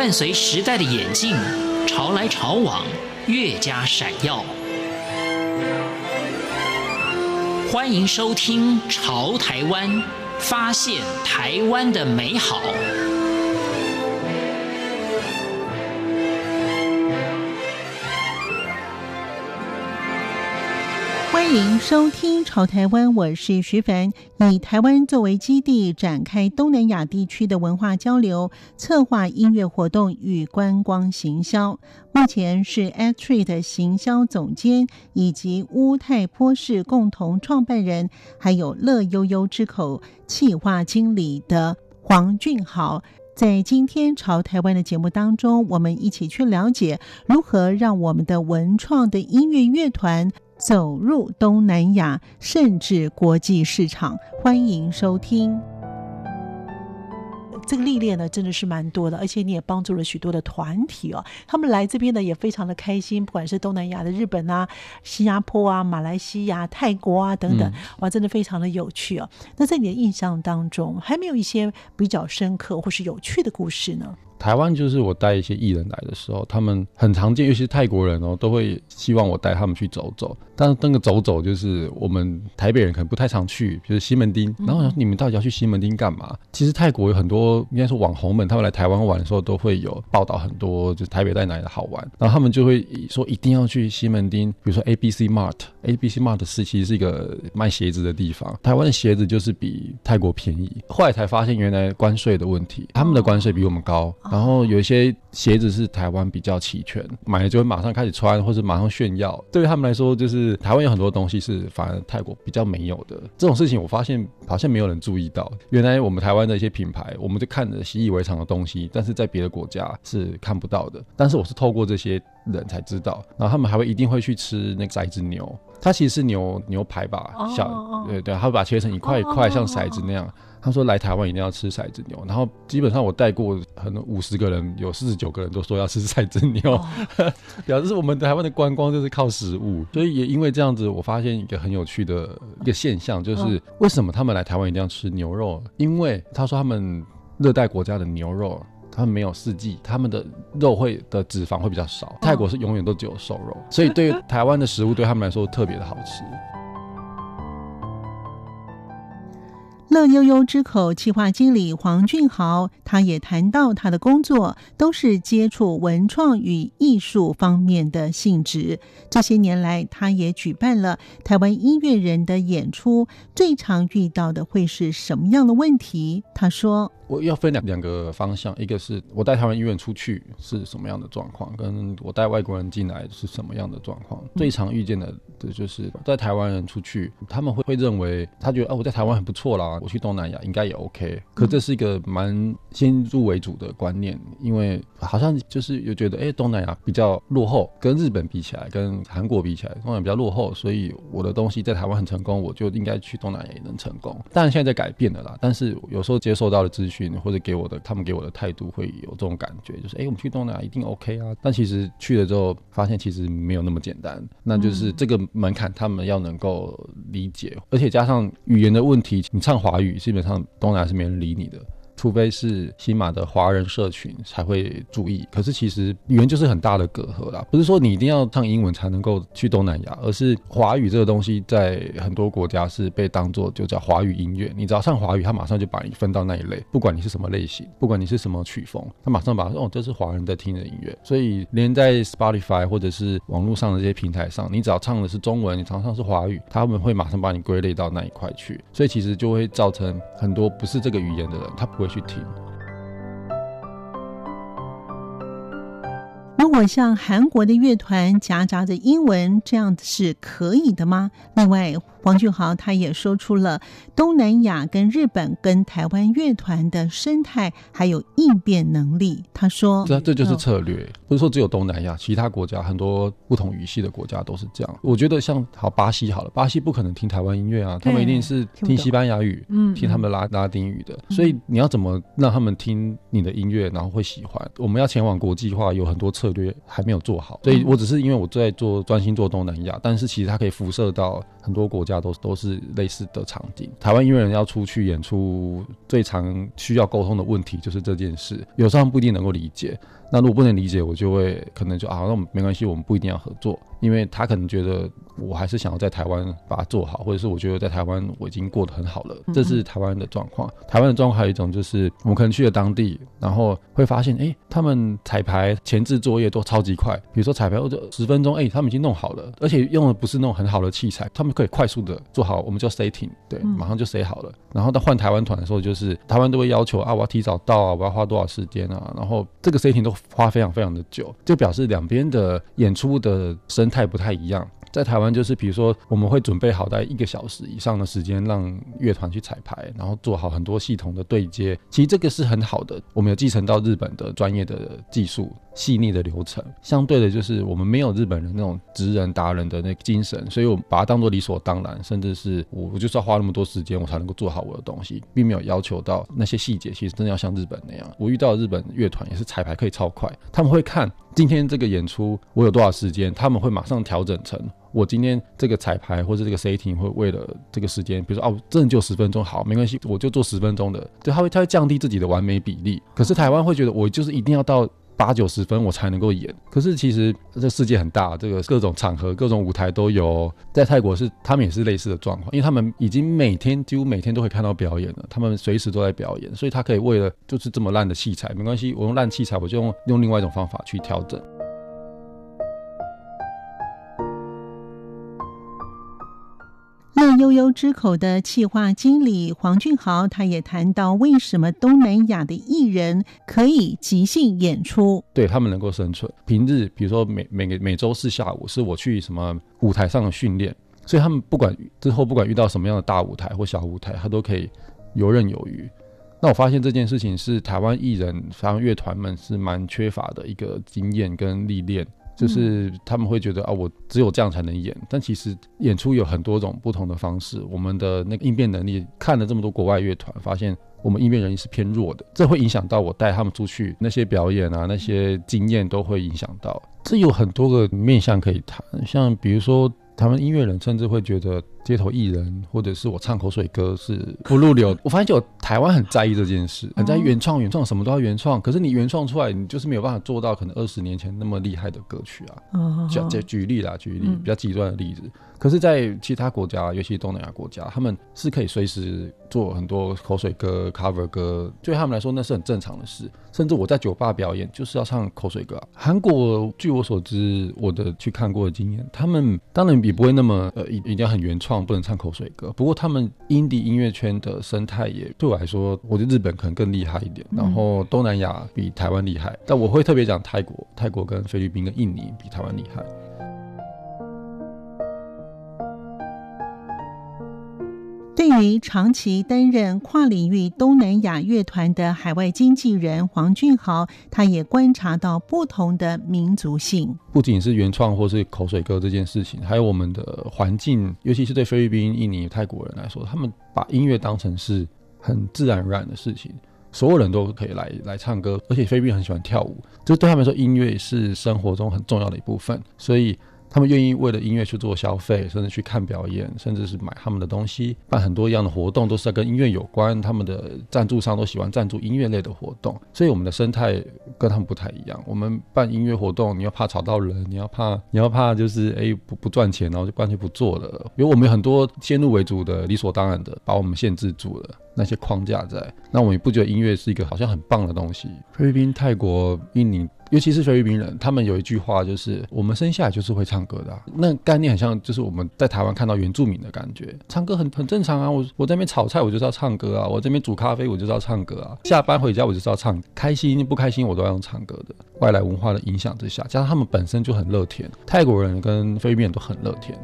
伴随时代的眼镜，潮来潮往，越加闪耀。欢迎收听《潮台湾》，发现台湾的美好。欢迎收听《潮台湾》，我是徐凡。以台湾作为基地，展开东南亚地区的文化交流，策划音乐活动与观光行销。目前是 ATREAT 的行销总监，以及乌泰坡市共同创办人，还有乐悠悠之口企划经理的黄俊豪。在今天《潮台湾》的节目当中，我们一起去了解如何让我们的文创的音乐乐团。走入东南亚，甚至国际市场，欢迎收听。这个历练呢，真的是蛮多的，而且你也帮助了许多的团体哦。他们来这边呢，也非常的开心，不管是东南亚的日本啊、新加坡啊、马来西亚、泰国啊等等，嗯、哇，真的非常的有趣哦。那在你的印象当中，还没有一些比较深刻或是有趣的故事呢？台湾就是我带一些艺人来的时候，他们很常见，尤其是泰国人哦，都会希望我带他们去走走。但是那个走走，就是我们台北人可能不太常去，就是西门町。然后你们到底要去西门町干嘛？其实泰国有很多，应该说网红们，他们来台湾玩的时候，都会有报道很多，就是台北在哪里的好玩。然后他们就会说一定要去西门町，比如说 A B C Mart，A B C Mart 是其实是一个卖鞋子的地方。台湾的鞋子就是比泰国便宜。后来才发现，原来关税的问题，他们的关税比我们高。然后有一些鞋子是台湾比较齐全，买了就会马上开始穿，或者马上炫耀。对于他们来说，就是台湾有很多东西是反而泰国比较没有的。这种事情我发现好像没有人注意到。原来我们台湾的一些品牌，我们就看着习以为常的东西，但是在别的国家是看不到的。但是我是透过这些人才知道，然后他们还会一定会去吃那个骰子牛，它其实是牛牛排吧，小对对，他会把它切成一块一块，像骰子那样。他说来台湾一定要吃骰子牛，然后基本上我带过可能五十个人，有四十九个人都说要吃骰子牛，哦、表示我们台湾的观光就是靠食物。所以也因为这样子，我发现一个很有趣的一个现象，就是为什么他们来台湾一定要吃牛肉？因为他说他们热带国家的牛肉，他们没有四季，他们的肉会的脂肪会比较少。泰国是永远都只有瘦肉，所以对于台湾的食物对他们来说特别的好吃。乐悠悠之口企划经理黄俊豪，他也谈到他的工作都是接触文创与艺术方面的性质。这些年来，他也举办了台湾音乐人的演出，最常遇到的会是什么样的问题？他说。我要分两两个方向，一个是我带台湾医院出去是什么样的状况，跟我带外国人进来是什么样的状况。最常遇见的，的就是在台湾人出去，他们会会认为他觉得啊，我在台湾很不错啦，我去东南亚应该也 OK。可这是一个蛮先入为主的观念，因为好像就是又觉得哎、欸，东南亚比较落后，跟日本比起来，跟韩国比起来，东南亚比较落后，所以我的东西在台湾很成功，我就应该去东南亚也能成功。当然现在在改变了啦，但是有时候接受到的资讯。或者给我的，他们给我的态度会有这种感觉，就是哎、欸，我们去东南亚一定 OK 啊。但其实去了之后，发现其实没有那么简单。那就是这个门槛，他们要能够理解，而且加上语言的问题，你唱华语，基本上东南亚是没人理你的。除非是新马的华人社群才会注意，可是其实语言就是很大的隔阂啦。不是说你一定要唱英文才能够去东南亚，而是华语这个东西在很多国家是被当做就叫华语音乐。你只要唱华语，他马上就把你分到那一类，不管你是什么类型，不管你是什么曲风，他马上把哦，这是华人在听的音乐。所以连在 Spotify 或者是网络上的这些平台上，你只要唱的是中文，你常常是华语，他们会马上把你归类到那一块去。所以其实就会造成很多不是这个语言的人，他不会。去听。如果像韩国的乐团夹杂着英文，这样子是可以的吗？另外。黄俊豪他也说出了东南亚跟日本跟台湾乐团的生态还有应变能力。他说：“这这就是策略，不是说只有东南亚，其他国家很多不同语系的国家都是这样。我觉得像好巴西好了，巴西不可能听台湾音乐啊，他们一定是听西班牙语，嗯，听他们拉拉丁语的。所以你要怎么让他们听你的音乐，然后会喜欢？我们要前往国际化，有很多策略还没有做好。所以我只是因为我在做专心做东南亚，但是其实它可以辐射到很多国家。”都都是类似的场景。台湾音乐人要出去演出，最常需要沟通的问题就是这件事，有时候不一定能够理解。那如果不能理解，我就会可能就啊，那没关系，我们不一定要合作，因为他可能觉得我还是想要在台湾把它做好，或者是我觉得在台湾我已经过得很好了，这是台湾的状况。台湾的状况还有一种就是，我们可能去了当地，然后会发现，哎，他们彩排前置作业都超级快，比如说彩排或者十分钟，哎，他们已经弄好了，而且用的不是那种很好的器材，他们可以快速的做好，我们叫 setting，对，马上就 set 好了。然后到换台湾团的时候，就是台湾都会要求啊，我要提早到啊，我要花多少时间啊，然后这个 setting 都。花非常非常的久，就表示两边的演出的生态不太一样。在台湾，就是比如说，我们会准备好大概一个小时以上的时间，让乐团去彩排，然后做好很多系统的对接。其实这个是很好的，我们有继承到日本的专业的技术、细腻的流程。相对的，就是我们没有日本人那种职人达人的那个精神，所以我们把它当做理所当然，甚至是我我就是要花那么多时间，我才能够做好我的东西，并没有要求到那些细节。其实真的要像日本那样，我遇到日本乐团也是彩排可以超快，他们会看今天这个演出我有多少时间，他们会马上调整成。我今天这个彩排或者这个 setting 会为了这个时间，比如说哦，真的就十分钟，好，没关系，我就做十分钟的。对，他会他会降低自己的完美比例。可是台湾会觉得我就是一定要到八九十分我才能够演。可是其实这世界很大，这个各种场合、各种舞台都有。在泰国是他们也是类似的状况，因为他们已经每天几乎每天都会看到表演了，他们随时都在表演，所以他可以为了就是这么烂的器材没关系，我用烂器材我就用用另外一种方法去调整。乐悠悠之口的企划经理黄俊豪，他也谈到为什么东南亚的艺人可以即兴演出，对他们能够生存。平日比如说每每个每周四下午是我去什么舞台上的训练，所以他们不管之后不管遇到什么样的大舞台或小舞台，他都可以游刃有余。那我发现这件事情是台湾艺人、台湾乐团们是蛮缺乏的一个经验跟历练。就是他们会觉得啊，我只有这样才能演，但其实演出有很多种不同的方式。我们的那个应变能力，看了这么多国外乐团，发现我们应变能力是偏弱的，这会影响到我带他们出去那些表演啊，那些经验都会影响到。这有很多个面向可以谈，像比如说。他们音乐人甚至会觉得街头艺人或者是我唱口水歌是不入流。我发现就台湾很在意这件事，很在意原创，原创什么都要原创。可是你原创出来，你就是没有办法做到可能二十年前那么厉害的歌曲啊。举举举例啦，举例比较极端的例子。可是，在其他国家，尤其东南亚国家，他们是可以随时做很多口水歌、cover 歌，对他们来说那是很正常的事。甚至我在酒吧表演就是要唱口水歌啊。韩国，据我所知，我的去看过的经验，他们当然也不会那么呃，一一定要很原创，不能唱口水歌。不过他们 indie 音乐圈的生态也对我来说，我觉得日本可能更厉害一点，然后东南亚比台湾厉害。但我会特别讲泰国，泰国跟菲律宾跟印尼比台湾厉害。对于长期担任跨领域东南亚乐团的海外经纪人黄俊豪，他也观察到不同的民族性，不仅是原创或是口水歌这件事情，还有我们的环境，尤其是对菲律宾、印尼、泰国人来说，他们把音乐当成是很自然而然的事情，所有人都可以来来唱歌，而且菲律宾很喜欢跳舞，这对他们来说，音乐是生活中很重要的一部分，所以。他们愿意为了音乐去做消费，甚至去看表演，甚至是买他们的东西，办很多一样的活动，都是在跟音乐有关。他们的赞助商都喜欢赞助音乐类的活动，所以我们的生态跟他们不太一样。我们办音乐活动，你要怕吵到人，你要怕你要怕就是哎不不赚钱，然后就干脆不做了。因为我们有很多先入为主的、理所当然的，把我们限制住了那些框架在。那我们也不觉得音乐是一个好像很棒的东西。菲律宾、泰国、印尼。尤其是菲律宾人，他们有一句话，就是我们生下来就是会唱歌的，那概念很像，就是我们在台湾看到原住民的感觉，唱歌很很正常啊。我我在那边炒菜，我就是要唱歌啊；我这边煮咖啡，我就是要唱歌啊。下班回家，我就是要唱，开心不开心，我都要用唱歌的。外来文化的影响之下，加上他们本身就很乐天，泰国人跟菲律宾人都很乐天。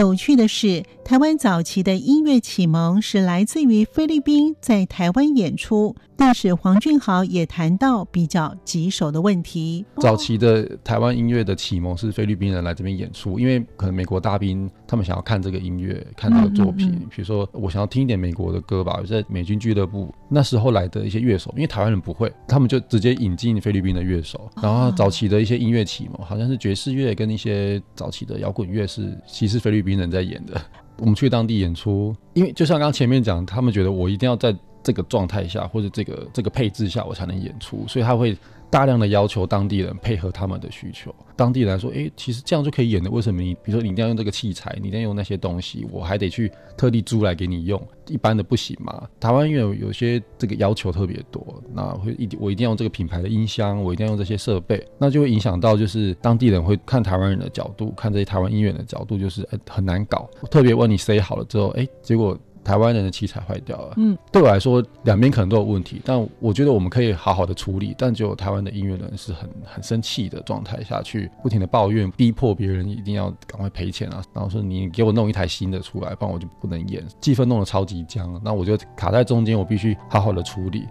有趣的是，台湾早期的音乐启蒙是来自于菲律宾在台湾演出。但是黄俊豪也谈到比较棘手的问题。早期的台湾音乐的启蒙是菲律宾人来这边演出，因为可能美国大兵他们想要看这个音乐，看这个作品。嗯嗯嗯，比如说，我想要听一点美国的歌吧，在美军俱乐部那时候来的一些乐手，因为台湾人不会，他们就直接引进菲律宾的乐手。然后早期的一些音乐启蒙，好像是爵士乐跟一些早期的摇滚乐是其实菲律宾人在演的。我们去当地演出，因为就像刚刚前面讲，他们觉得我一定要在。这个状态下，或者这个这个配置下，我才能演出，所以他会大量的要求当地人配合他们的需求。当地人说，诶，其实这样就可以演的，为什么你，比如说你一定要用这个器材，你一定要用那些东西，我还得去特地租来给你用，一般的不行嘛？台湾因为有些这个要求特别多，那会一定我一定要用这个品牌的音箱，我一定要用这些设备，那就会影响到就是当地人会看台湾人的角度，看这些台湾音乐的角度，就是诶很难搞。特别问你 say 好了之后，诶，结果。台湾人的器材坏掉了，嗯，对我来说，两边可能都有问题，但我觉得我们可以好好的处理。但只有台湾的音乐人是很很生气的状态下去，不停的抱怨，逼迫别人一定要赶快赔钱啊，然后说你给我弄一台新的出来，不然我就不能演。气氛弄得超级僵，那我就卡在中间，我必须好好的处理。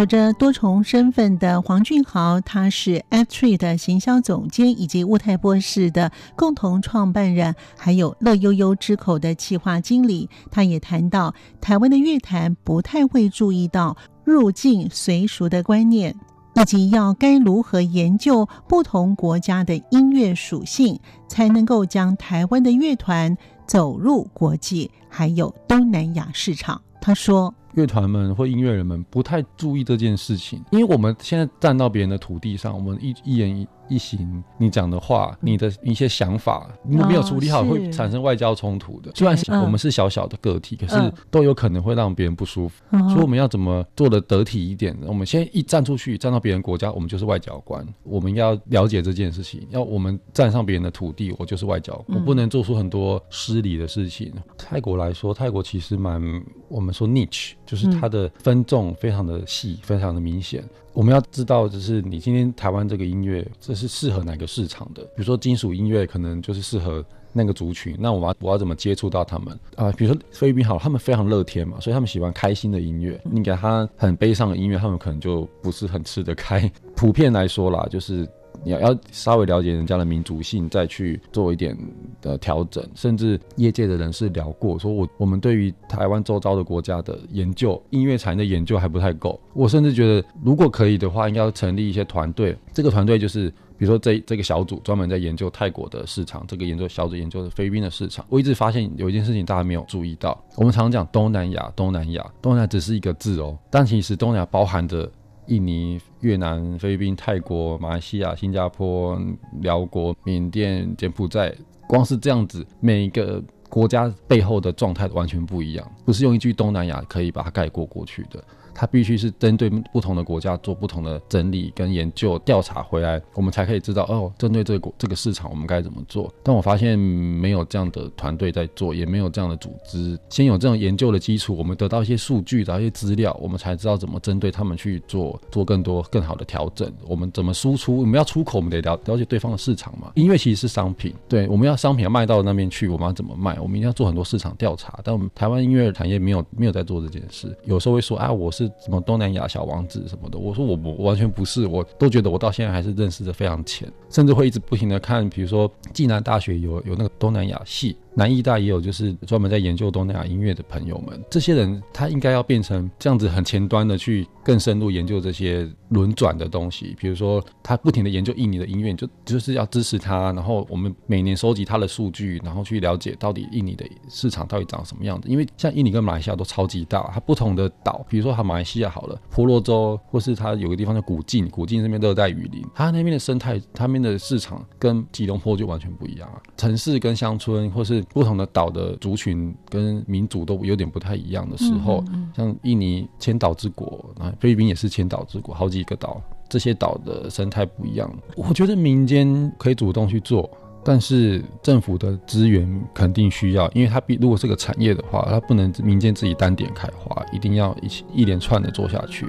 有着多重身份的黄俊豪，他是 F3 的行销总监以及雾台播室的共同创办人，还有乐悠悠之口的企划经理。他也谈到，台湾的乐坛不太会注意到入境随俗的观念，以及要该如何研究不同国家的音乐属性，才能够将台湾的乐团走入国际，还有东南亚市场。他说。乐团们或音乐人们不太注意这件事情，因为我们现在站到别人的土地上，我们一一言一。一行，你讲的话，你的一些想法，如果没有处理好，会产生外交冲突的。虽然我们是小小的个体，可是都有可能会让别人不舒服。所以我们要怎么做的得体一点？我们先一站出去，站到别人国家，我们就是外交官。我们要了解这件事情，要我们站上别人的土地，我就是外交。我不能做出很多失礼的事情。泰国来说，泰国其实蛮，我们说 niche，就是它的分众非常的细，非常的明显。我们要知道，就是你今天台湾这个音乐，这是适合哪个市场的？比如说金属音乐，可能就是适合那个族群。那我要我要怎么接触到他们啊、比如说菲律宾好，他们非常乐天嘛，所以他们喜欢开心的音乐。你给他很悲伤的音乐，他们可能就不是很吃得开。普遍来说啦，就是。你要要稍微了解人家的民族性，再去做一点的调整。甚至业界的人士聊过，说我我们对于台湾周遭的国家的研究，音乐产业的研究还不太够。我甚至觉得，如果可以的话，应该要成立一些团队。这个团队就是，比如说这这个小组专门在研究泰国的市场，这个研究小组研究的菲律宾的市场。我一直发现有一件事情大家没有注意到，我们常常讲东南亚，东南亚，东南亚只是一个字哦，但其实东南亚包含着。印尼、越南、菲律宾、泰国、马来西亚、新加坡、辽国、缅甸、柬埔寨，光是这样子，每一个国家背后的状态完全不一样，不是用一句东南亚可以把它概括过去的。它必须是针对不同的国家做不同的整理跟研究调查回来，我们才可以知道哦，针对这个这个市场我们该怎么做。但我发现没有这样的团队在做，也没有这样的组织。先有这种研究的基础，我们得到一些数据，得到一些资料，我们才知道怎么针对他们去做做更多更好的调整。我们怎么输出？我们要出口，我们得了了解对方的市场嘛。音乐其实是商品，对，我们要商品要卖到那边去，我们要怎么卖？我们一定要做很多市场调查。但我们台湾音乐产业没有没有在做这件事。有时候会说啊，我是。什么东南亚小王子什么的？我说我我完全不是，我都觉得我到现在还是认识的非常浅，甚至会一直不停的看，比如说暨南大学有有那个东南亚系。南艺大也有，就是专门在研究东南亚音乐的朋友们。这些人他应该要变成这样子很前端的去更深入研究这些轮转的东西。比如说，他不停的研究印尼的音乐，就就是要支持他。然后我们每年收集他的数据，然后去了解到底印尼的市场到底长什么样子。因为像印尼跟马来西亚都超级大，它不同的岛，比如说它马来西亚好了，婆罗洲，或是它有个地方叫古晋，古晋那边热带雨林，它那边的生态，它那边的市场跟吉隆坡就完全不一样啊。城市跟乡村，或是不同的岛的族群跟民族都有点不太一样的时候，像印尼千岛之国，啊，菲律宾也是千岛之国，好几个岛，这些岛的生态不一样。我觉得民间可以主动去做，但是政府的资源肯定需要，因为它必如果是个产业的话，它不能民间自己单点开花，一定要一起一连串的做下去。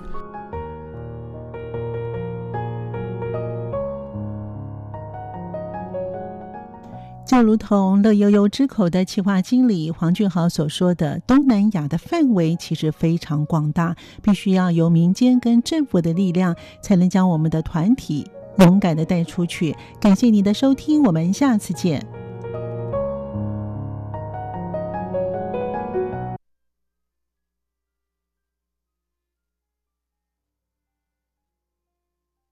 就如同乐悠悠之口的企划经理黄俊豪所说的，东南亚的范围其实非常广大，必须要由民间跟政府的力量，才能将我们的团体勇敢的带出去。感谢你的收听，我们下次见。